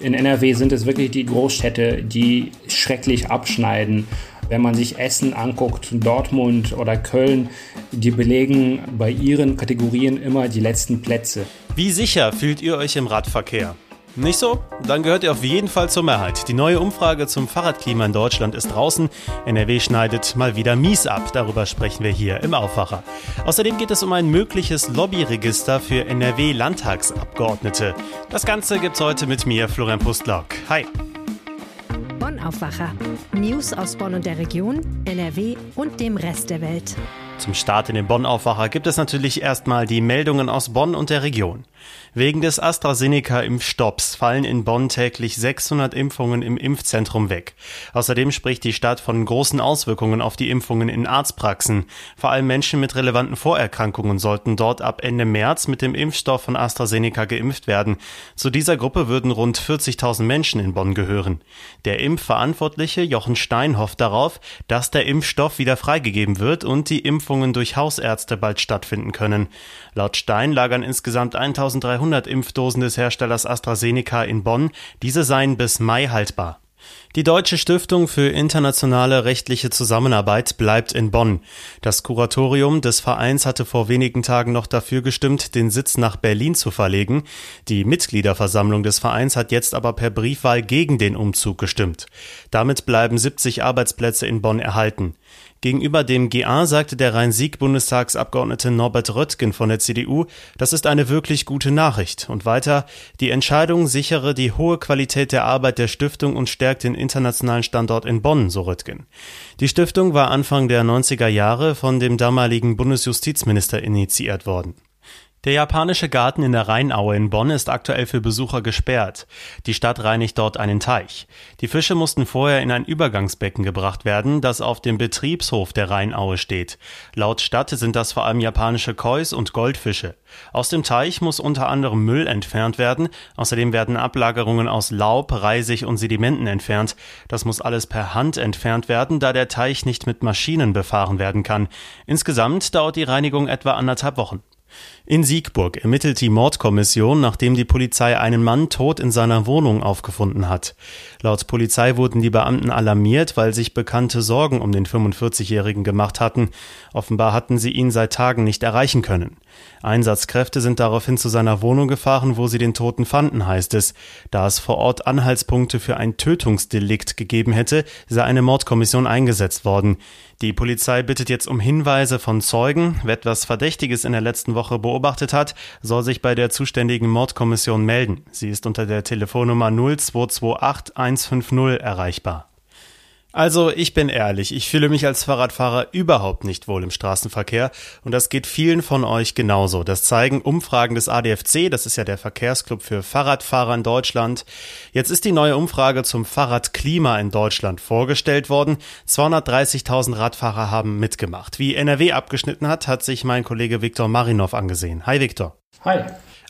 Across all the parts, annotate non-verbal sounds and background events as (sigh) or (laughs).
In NRW sind es wirklich die Großstädte, die schrecklich abschneiden. Wenn man sich Essen anguckt, Dortmund oder Köln, die belegen bei ihren Kategorien immer die letzten Plätze. Wie sicher fühlt ihr euch im Radverkehr? Nicht so? Dann gehört ihr auf jeden Fall zur Mehrheit. Die neue Umfrage zum Fahrradklima in Deutschland ist draußen. NRW schneidet mal wieder mies ab. Darüber sprechen wir hier im Aufwacher. Außerdem geht es um ein mögliches Lobbyregister für NRW-Landtagsabgeordnete. Das Ganze gibt's heute mit mir, Florian Pustlock. Hi. Bonn Aufwacher. News aus Bonn und der Region, NRW und dem Rest der Welt. Zum Start in den Bonn-Aufwacher gibt es natürlich erstmal die Meldungen aus Bonn und der Region. Wegen des AstraZeneca-Impfstopps fallen in Bonn täglich 600 Impfungen im Impfzentrum weg. Außerdem spricht die Stadt von großen Auswirkungen auf die Impfungen in Arztpraxen. Vor allem Menschen mit relevanten Vorerkrankungen sollten dort ab Ende März mit dem Impfstoff von AstraZeneca geimpft werden. Zu dieser Gruppe würden rund 40.000 Menschen in Bonn gehören. Der Impfverantwortliche Jochen Stein hofft darauf, dass der Impfstoff wieder freigegeben wird und die Impfungen durch Hausärzte bald stattfinden können. Laut Stein lagern insgesamt 1300 Impfdosen des Herstellers AstraZeneca in Bonn. Diese seien bis Mai haltbar. Die Deutsche Stiftung für internationale rechtliche Zusammenarbeit bleibt in Bonn. Das Kuratorium des Vereins hatte vor wenigen Tagen noch dafür gestimmt, den Sitz nach Berlin zu verlegen. Die Mitgliederversammlung des Vereins hat jetzt aber per Briefwahl gegen den Umzug gestimmt. Damit bleiben 70 Arbeitsplätze in Bonn erhalten. Gegenüber dem GA sagte der Rhein-Sieg-Bundestagsabgeordnete Norbert Röttgen von der CDU, das ist eine wirklich gute Nachricht. Und weiter, die Entscheidung sichere die hohe Qualität der Arbeit der Stiftung und stärkt den internationalen Standort in Bonn, so Röttgen. Die Stiftung war Anfang der 90er Jahre von dem damaligen Bundesjustizminister initiiert worden. Der japanische Garten in der Rheinaue in Bonn ist aktuell für Besucher gesperrt. Die Stadt reinigt dort einen Teich. Die Fische mussten vorher in ein Übergangsbecken gebracht werden, das auf dem Betriebshof der Rheinaue steht. Laut Stadt sind das vor allem japanische Kois und Goldfische. Aus dem Teich muss unter anderem Müll entfernt werden. Außerdem werden Ablagerungen aus Laub, Reisig und Sedimenten entfernt. Das muss alles per Hand entfernt werden, da der Teich nicht mit Maschinen befahren werden kann. Insgesamt dauert die Reinigung etwa anderthalb Wochen. In Siegburg ermittelt die Mordkommission, nachdem die Polizei einen Mann tot in seiner Wohnung aufgefunden hat. Laut Polizei wurden die Beamten alarmiert, weil sich Bekannte Sorgen um den 45-Jährigen gemacht hatten. Offenbar hatten sie ihn seit Tagen nicht erreichen können. Einsatzkräfte sind daraufhin zu seiner Wohnung gefahren, wo sie den Toten fanden, heißt es. Da es vor Ort Anhaltspunkte für ein Tötungsdelikt gegeben hätte, sei eine Mordkommission eingesetzt worden. Die Polizei bittet jetzt um Hinweise von Zeugen. Wer etwas Verdächtiges in der letzten Woche beobachtet hat, soll sich bei der zuständigen Mordkommission melden. Sie ist unter der Telefonnummer 0228 150 erreichbar. Also, ich bin ehrlich, ich fühle mich als Fahrradfahrer überhaupt nicht wohl im Straßenverkehr und das geht vielen von euch genauso. Das zeigen Umfragen des ADFC, das ist ja der Verkehrsclub für Fahrradfahrer in Deutschland. Jetzt ist die neue Umfrage zum Fahrradklima in Deutschland vorgestellt worden. 230.000 Radfahrer haben mitgemacht. Wie NRW abgeschnitten hat, hat sich mein Kollege Viktor Marinov angesehen. Hi Viktor. Hi.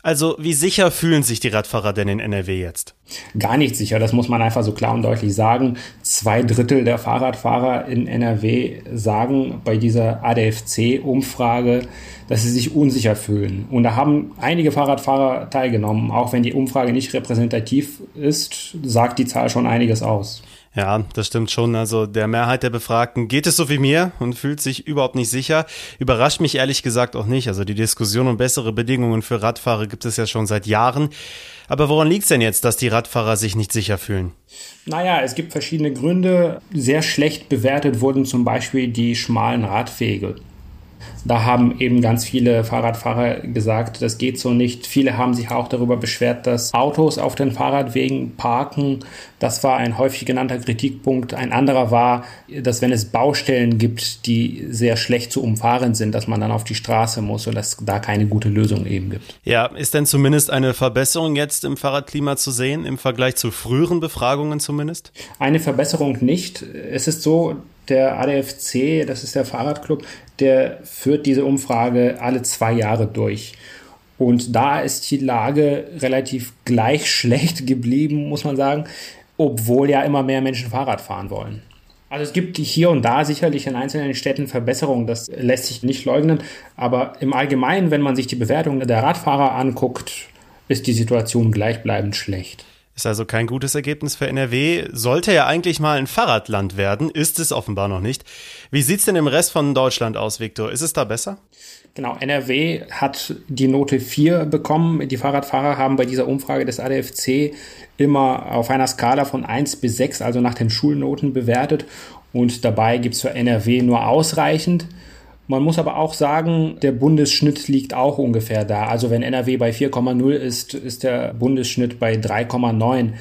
Also, wie sicher fühlen sich die Radfahrer denn in NRW jetzt? Gar nicht sicher, das muss man einfach so klar und deutlich sagen. Zwei Drittel der Fahrradfahrer in NRW sagen bei dieser ADFC-Umfrage, dass sie sich unsicher fühlen. Und da haben einige Fahrradfahrer teilgenommen. Auch wenn die Umfrage nicht repräsentativ ist, sagt die Zahl schon einiges aus. Ja, das stimmt schon. Also der Mehrheit der Befragten geht es so wie mir und fühlt sich überhaupt nicht sicher. Überrascht mich ehrlich gesagt auch nicht. Also die Diskussion um bessere Bedingungen für Radfahrer gibt es ja schon seit Jahren. Aber woran liegt es denn jetzt, dass die Radfahrer sich nicht sicher fühlen? Naja, es gibt verschiedene Gründe. Sehr schlecht bewertet wurden zum Beispiel die schmalen Radwege. Da haben eben ganz viele Fahrradfahrer gesagt, das geht so nicht. Viele haben sich auch darüber beschwert, dass Autos auf den Fahrradwegen parken. Das war ein häufig genannter Kritikpunkt. Ein anderer war, dass wenn es Baustellen gibt, die sehr schlecht zu umfahren sind, dass man dann auf die Straße muss und dass da keine gute Lösung eben gibt. Ja, ist denn zumindest eine Verbesserung jetzt im Fahrradklima zu sehen, im Vergleich zu früheren Befragungen zumindest? Eine Verbesserung nicht. Es ist so, der ADFC, das ist der Fahrradclub, der führt diese Umfrage alle zwei Jahre durch. Und da ist die Lage relativ gleich (laughs) schlecht geblieben, muss man sagen, obwohl ja immer mehr Menschen Fahrrad fahren wollen. Also es gibt hier und da sicherlich in einzelnen Städten Verbesserungen, das lässt sich nicht leugnen, aber im Allgemeinen, wenn man sich die Bewertung der Radfahrer anguckt, ist die Situation gleichbleibend schlecht. Ist also kein gutes Ergebnis für NRW. Sollte ja eigentlich mal ein Fahrradland werden, ist es offenbar noch nicht. Wie sieht's denn im Rest von Deutschland aus, Viktor? Ist es da besser? Genau, NRW hat die Note 4 bekommen. Die Fahrradfahrer haben bei dieser Umfrage des ADFC immer auf einer Skala von 1 bis 6, also nach den Schulnoten bewertet. Und dabei gibt es für NRW nur ausreichend. Man muss aber auch sagen, der Bundesschnitt liegt auch ungefähr da. Also wenn NRW bei 4,0 ist, ist der Bundesschnitt bei 3,9.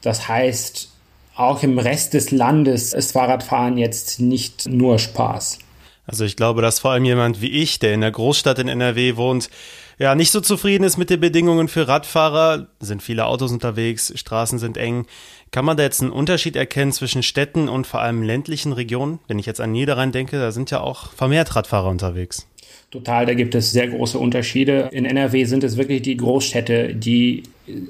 Das heißt, auch im Rest des Landes ist Fahrradfahren jetzt nicht nur Spaß. Also ich glaube, dass vor allem jemand wie ich, der in der Großstadt in NRW wohnt, ja, nicht so zufrieden ist mit den Bedingungen für Radfahrer, sind viele Autos unterwegs, Straßen sind eng. Kann man da jetzt einen Unterschied erkennen zwischen Städten und vor allem ländlichen Regionen? Wenn ich jetzt an Niederrhein denke, da sind ja auch vermehrt Radfahrer unterwegs. Total, da gibt es sehr große Unterschiede. In NRW sind es wirklich die Großstädte, die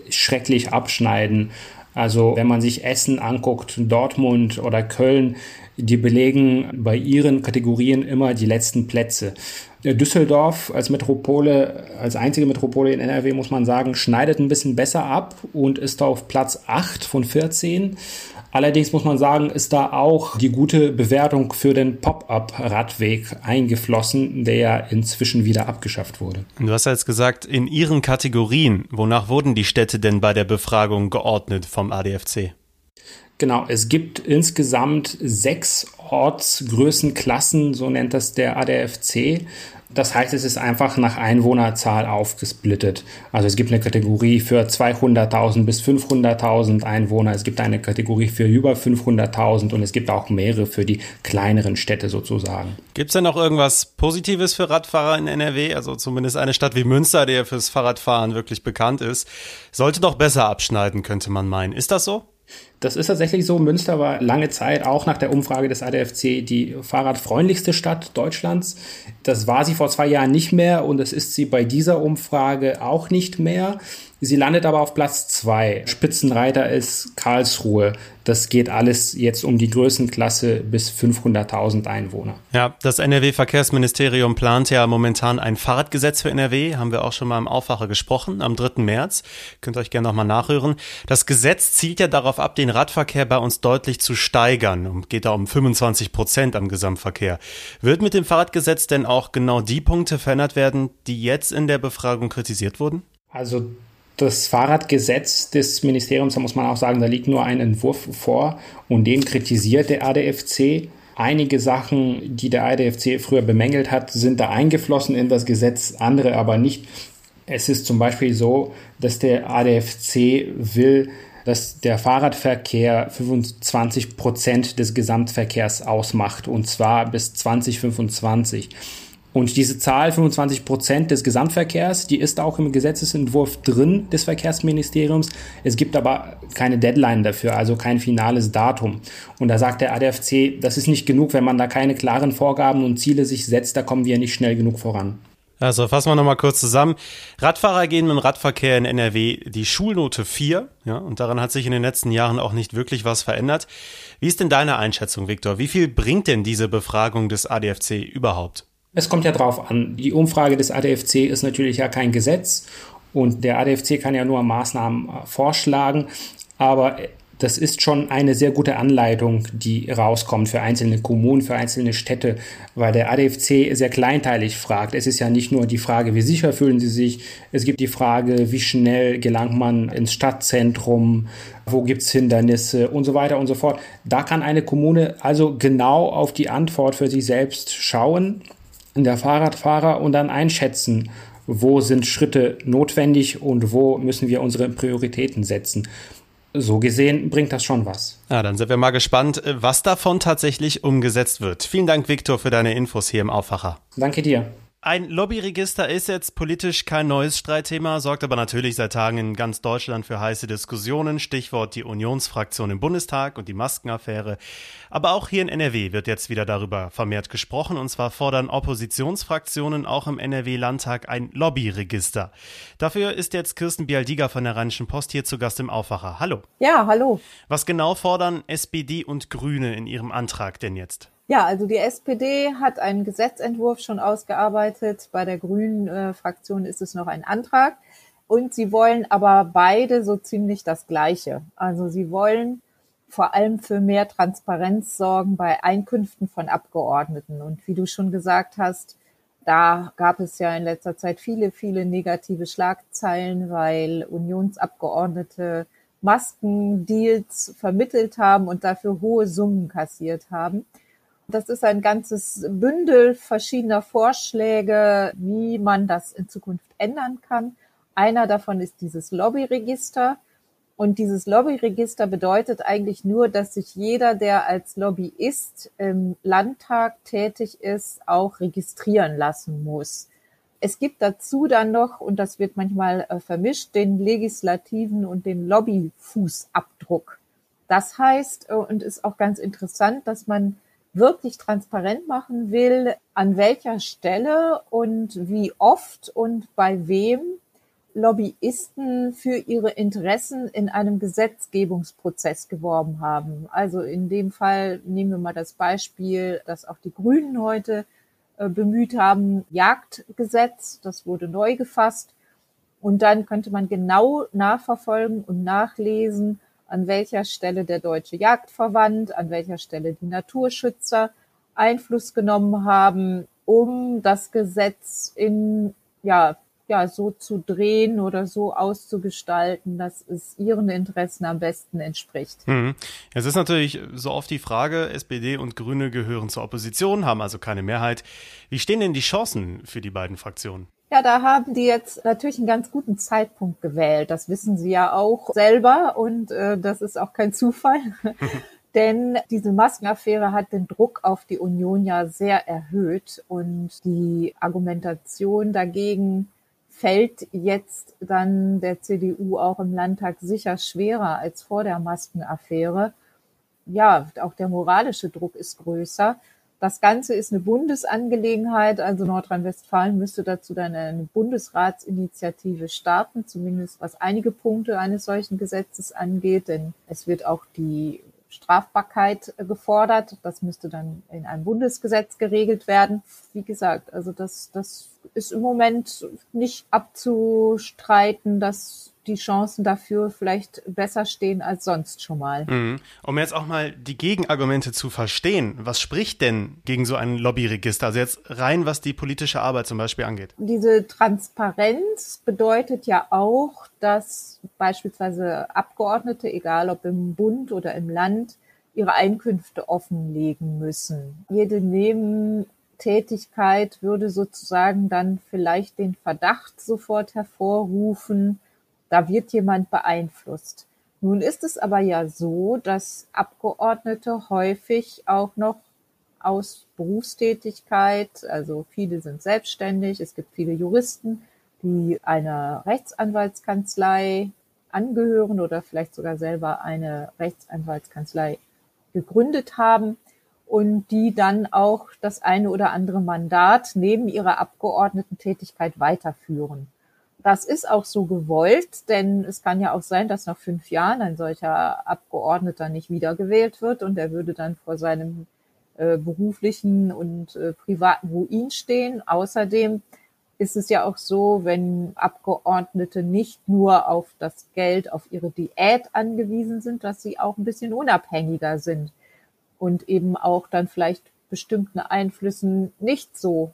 schrecklich abschneiden. Also wenn man sich Essen anguckt, Dortmund oder Köln, die belegen bei ihren Kategorien immer die letzten Plätze. Düsseldorf als Metropole, als einzige Metropole in NRW, muss man sagen, schneidet ein bisschen besser ab und ist auf Platz 8 von 14. Allerdings muss man sagen, ist da auch die gute Bewertung für den Pop-up-Radweg eingeflossen, der ja inzwischen wieder abgeschafft wurde. Du hast ja jetzt gesagt, in Ihren Kategorien, wonach wurden die Städte denn bei der Befragung geordnet vom ADFC? Genau, es gibt insgesamt sechs Ortsgrößenklassen, so nennt das der ADFC. Das heißt, es ist einfach nach Einwohnerzahl aufgesplittet. Also es gibt eine Kategorie für 200.000 bis 500.000 Einwohner, es gibt eine Kategorie für über 500.000 und es gibt auch mehrere für die kleineren Städte sozusagen. Gibt es denn noch irgendwas Positives für Radfahrer in NRW? Also zumindest eine Stadt wie Münster, die ja fürs Fahrradfahren wirklich bekannt ist, sollte doch besser abschneiden, könnte man meinen. Ist das so? Das ist tatsächlich so. Münster war lange Zeit auch nach der Umfrage des ADFC die fahrradfreundlichste Stadt Deutschlands. Das war sie vor zwei Jahren nicht mehr und das ist sie bei dieser Umfrage auch nicht mehr. Sie landet aber auf Platz zwei. Spitzenreiter ist Karlsruhe. Das geht alles jetzt um die Größenklasse bis 500.000 Einwohner. Ja, das NRW-Verkehrsministerium plant ja momentan ein Fahrradgesetz für NRW. Haben wir auch schon mal im Aufwacher gesprochen, am 3. März. Könnt ihr euch gerne nochmal nachhören. Das Gesetz zielt ja darauf ab, den Radverkehr bei uns deutlich zu steigern und geht da um 25 Prozent am Gesamtverkehr. Wird mit dem Fahrradgesetz denn auch genau die Punkte verändert werden, die jetzt in der Befragung kritisiert wurden? Also das Fahrradgesetz des Ministeriums, da muss man auch sagen, da liegt nur ein Entwurf vor und den kritisiert der ADFC. Einige Sachen, die der ADFC früher bemängelt hat, sind da eingeflossen in das Gesetz, andere aber nicht. Es ist zum Beispiel so, dass der ADFC will, dass der Fahrradverkehr 25 Prozent des Gesamtverkehrs ausmacht und zwar bis 2025. Und diese Zahl 25 Prozent des Gesamtverkehrs, die ist auch im Gesetzesentwurf drin des Verkehrsministeriums. Es gibt aber keine Deadline dafür, also kein finales Datum. Und da sagt der ADFC, das ist nicht genug, wenn man da keine klaren Vorgaben und Ziele sich setzt, da kommen wir nicht schnell genug voran. Also fassen wir nochmal kurz zusammen. Radfahrer gehen mit dem Radverkehr in NRW die Schulnote 4, ja, und daran hat sich in den letzten Jahren auch nicht wirklich was verändert. Wie ist denn deine Einschätzung, Viktor? Wie viel bringt denn diese Befragung des ADFC überhaupt? Es kommt ja drauf an. Die Umfrage des ADFC ist natürlich ja kein Gesetz und der ADFC kann ja nur Maßnahmen äh, vorschlagen, aber das ist schon eine sehr gute Anleitung, die rauskommt für einzelne Kommunen, für einzelne Städte, weil der ADFC sehr kleinteilig fragt. Es ist ja nicht nur die Frage, wie sicher fühlen Sie sich, es gibt die Frage, wie schnell gelangt man ins Stadtzentrum, wo gibt es Hindernisse und so weiter und so fort. Da kann eine Kommune also genau auf die Antwort für sich selbst schauen der Fahrradfahrer und dann einschätzen, wo sind Schritte notwendig und wo müssen wir unsere Prioritäten setzen. So gesehen bringt das schon was. Ja, dann sind wir mal gespannt, was davon tatsächlich umgesetzt wird. Vielen Dank, Viktor, für deine Infos hier im Aufwacher. Danke dir. Ein Lobbyregister ist jetzt politisch kein neues Streitthema, sorgt aber natürlich seit Tagen in ganz Deutschland für heiße Diskussionen. Stichwort die Unionsfraktion im Bundestag und die Maskenaffäre. Aber auch hier in NRW wird jetzt wieder darüber vermehrt gesprochen. Und zwar fordern Oppositionsfraktionen auch im NRW-Landtag ein Lobbyregister. Dafür ist jetzt Kirsten Bialdiger von der Rheinischen Post hier zu Gast im Aufwacher. Hallo. Ja, hallo. Was genau fordern SPD und Grüne in ihrem Antrag denn jetzt? Ja, also die SPD hat einen Gesetzentwurf schon ausgearbeitet. Bei der Grünen äh, Fraktion ist es noch ein Antrag. Und sie wollen aber beide so ziemlich das Gleiche. Also sie wollen vor allem für mehr Transparenz sorgen bei Einkünften von Abgeordneten. Und wie du schon gesagt hast, da gab es ja in letzter Zeit viele, viele negative Schlagzeilen, weil Unionsabgeordnete Maskendeals vermittelt haben und dafür hohe Summen kassiert haben. Das ist ein ganzes Bündel verschiedener Vorschläge, wie man das in Zukunft ändern kann. Einer davon ist dieses Lobbyregister. Und dieses Lobbyregister bedeutet eigentlich nur, dass sich jeder, der als Lobbyist im Landtag tätig ist, auch registrieren lassen muss. Es gibt dazu dann noch, und das wird manchmal äh, vermischt, den legislativen und den Lobbyfußabdruck. Das heißt, äh, und ist auch ganz interessant, dass man wirklich transparent machen will, an welcher Stelle und wie oft und bei wem Lobbyisten für ihre Interessen in einem Gesetzgebungsprozess geworben haben. Also in dem Fall nehmen wir mal das Beispiel, dass auch die Grünen heute äh, bemüht haben, Jagdgesetz, das wurde neu gefasst. Und dann könnte man genau nachverfolgen und nachlesen, an welcher Stelle der Deutsche Jagdverband, an welcher Stelle die Naturschützer Einfluss genommen haben, um das Gesetz in ja, ja, so zu drehen oder so auszugestalten, dass es ihren Interessen am besten entspricht. Hm. Es ist natürlich so oft die Frage, SPD und Grüne gehören zur Opposition, haben also keine Mehrheit. Wie stehen denn die Chancen für die beiden Fraktionen? Ja, da haben die jetzt natürlich einen ganz guten Zeitpunkt gewählt. Das wissen sie ja auch selber und äh, das ist auch kein Zufall. (laughs) Denn diese Maskenaffäre hat den Druck auf die Union ja sehr erhöht und die Argumentation dagegen fällt jetzt dann der CDU auch im Landtag sicher schwerer als vor der Maskenaffäre. Ja, auch der moralische Druck ist größer. Das Ganze ist eine Bundesangelegenheit, also Nordrhein-Westfalen müsste dazu dann eine Bundesratsinitiative starten, zumindest was einige Punkte eines solchen Gesetzes angeht, denn es wird auch die Strafbarkeit gefordert. Das müsste dann in einem Bundesgesetz geregelt werden. Wie gesagt, also das, das ist im Moment nicht abzustreiten, dass die Chancen dafür vielleicht besser stehen als sonst schon mal. Mhm. Um jetzt auch mal die Gegenargumente zu verstehen, was spricht denn gegen so ein Lobbyregister? Also jetzt rein, was die politische Arbeit zum Beispiel angeht. Diese Transparenz bedeutet ja auch, dass beispielsweise Abgeordnete, egal ob im Bund oder im Land, ihre Einkünfte offenlegen müssen. Jede Neben Tätigkeit würde sozusagen dann vielleicht den Verdacht sofort hervorrufen, da wird jemand beeinflusst. Nun ist es aber ja so, dass Abgeordnete häufig auch noch aus Berufstätigkeit, also viele sind selbstständig, es gibt viele Juristen, die einer Rechtsanwaltskanzlei angehören oder vielleicht sogar selber eine Rechtsanwaltskanzlei gegründet haben und die dann auch das eine oder andere Mandat neben ihrer Abgeordnetentätigkeit weiterführen. Das ist auch so gewollt, denn es kann ja auch sein, dass nach fünf Jahren ein solcher Abgeordneter nicht wiedergewählt wird und er würde dann vor seinem äh, beruflichen und äh, privaten Ruin stehen. Außerdem ist es ja auch so, wenn Abgeordnete nicht nur auf das Geld, auf ihre Diät angewiesen sind, dass sie auch ein bisschen unabhängiger sind und eben auch dann vielleicht bestimmten Einflüssen nicht so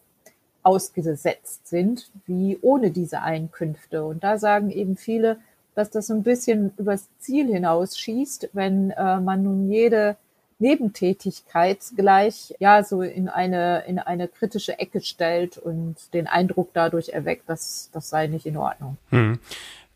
ausgesetzt sind wie ohne diese Einkünfte. Und da sagen eben viele, dass das ein bisschen übers Ziel hinausschießt, wenn äh, man nun jede Nebentätigkeit gleich ja so in eine in eine kritische Ecke stellt und den Eindruck dadurch erweckt, dass das sei nicht in Ordnung. Hm.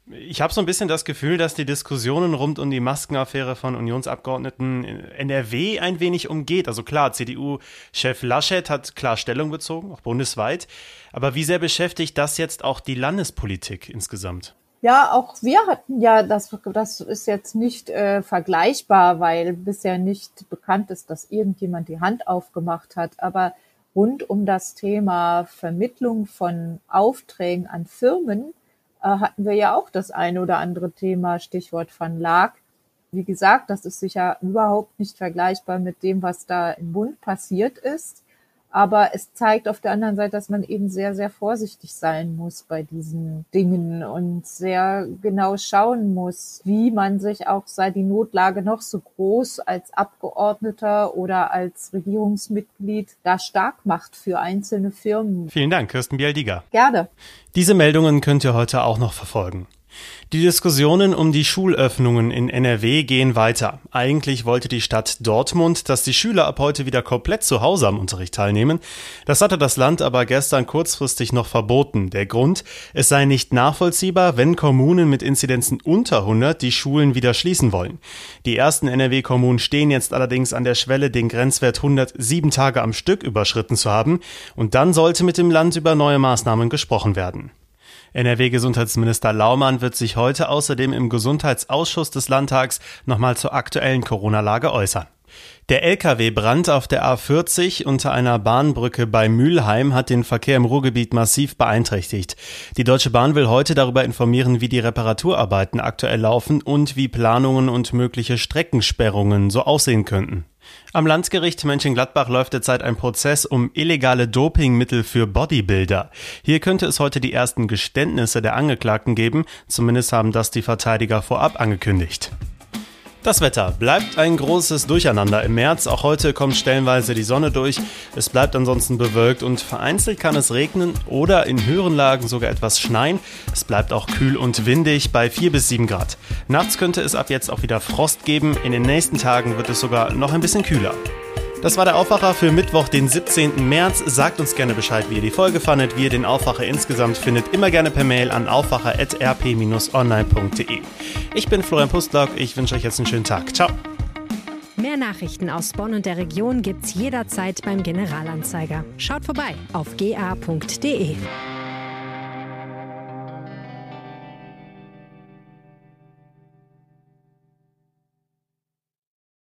Ich habe so ein bisschen das Gefühl, dass die Diskussionen rund um die Maskenaffäre von Unionsabgeordneten NRW ein wenig umgeht. Also klar, CDU-Chef Laschet hat klar Stellung bezogen, auch bundesweit. Aber wie sehr beschäftigt das jetzt auch die Landespolitik insgesamt? Ja, auch wir hatten ja, das, das ist jetzt nicht äh, vergleichbar, weil bisher nicht bekannt ist, dass irgendjemand die Hand aufgemacht hat. Aber rund um das Thema Vermittlung von Aufträgen an Firmen hatten wir ja auch das eine oder andere Thema, Stichwort Van Laak. Wie gesagt, das ist sicher überhaupt nicht vergleichbar mit dem, was da im Bund passiert ist. Aber es zeigt auf der anderen Seite, dass man eben sehr, sehr vorsichtig sein muss bei diesen Dingen und sehr genau schauen muss, wie man sich auch, sei die Notlage noch so groß, als Abgeordneter oder als Regierungsmitglied da stark macht für einzelne Firmen. Vielen Dank, Kirsten Bialdiger. Gerne. Diese Meldungen könnt ihr heute auch noch verfolgen. Die Diskussionen um die Schulöffnungen in NRW gehen weiter. Eigentlich wollte die Stadt Dortmund, dass die Schüler ab heute wieder komplett zu Hause am Unterricht teilnehmen. Das hatte das Land aber gestern kurzfristig noch verboten. Der Grund, es sei nicht nachvollziehbar, wenn Kommunen mit Inzidenzen unter 100 die Schulen wieder schließen wollen. Die ersten NRW-Kommunen stehen jetzt allerdings an der Schwelle, den Grenzwert 107 Tage am Stück überschritten zu haben. Und dann sollte mit dem Land über neue Maßnahmen gesprochen werden. NRW-Gesundheitsminister Laumann wird sich heute außerdem im Gesundheitsausschuss des Landtags nochmal zur aktuellen Corona-Lage äußern. Der Lkw-Brand auf der A40 unter einer Bahnbrücke bei Mülheim hat den Verkehr im Ruhrgebiet massiv beeinträchtigt. Die Deutsche Bahn will heute darüber informieren, wie die Reparaturarbeiten aktuell laufen und wie Planungen und mögliche Streckensperrungen so aussehen könnten. Am Landgericht Mönchengladbach läuft derzeit ein Prozess um illegale Dopingmittel für Bodybuilder. Hier könnte es heute die ersten Geständnisse der Angeklagten geben, zumindest haben das die Verteidiger vorab angekündigt. Das Wetter bleibt ein großes Durcheinander im März. Auch heute kommt stellenweise die Sonne durch. Es bleibt ansonsten bewölkt und vereinzelt kann es regnen oder in höheren Lagen sogar etwas schneien. Es bleibt auch kühl und windig bei 4 bis 7 Grad. Nachts könnte es ab jetzt auch wieder Frost geben. In den nächsten Tagen wird es sogar noch ein bisschen kühler. Das war der Aufwacher für Mittwoch, den 17. März. Sagt uns gerne Bescheid, wie ihr die Folge fandet, wie ihr den Aufwacher insgesamt findet. Immer gerne per Mail an aufwacher.rp-online.de. Ich bin Florian Pustlock. Ich wünsche euch jetzt einen schönen Tag. Ciao. Mehr Nachrichten aus Bonn und der Region gibt's jederzeit beim Generalanzeiger. Schaut vorbei auf ga.de.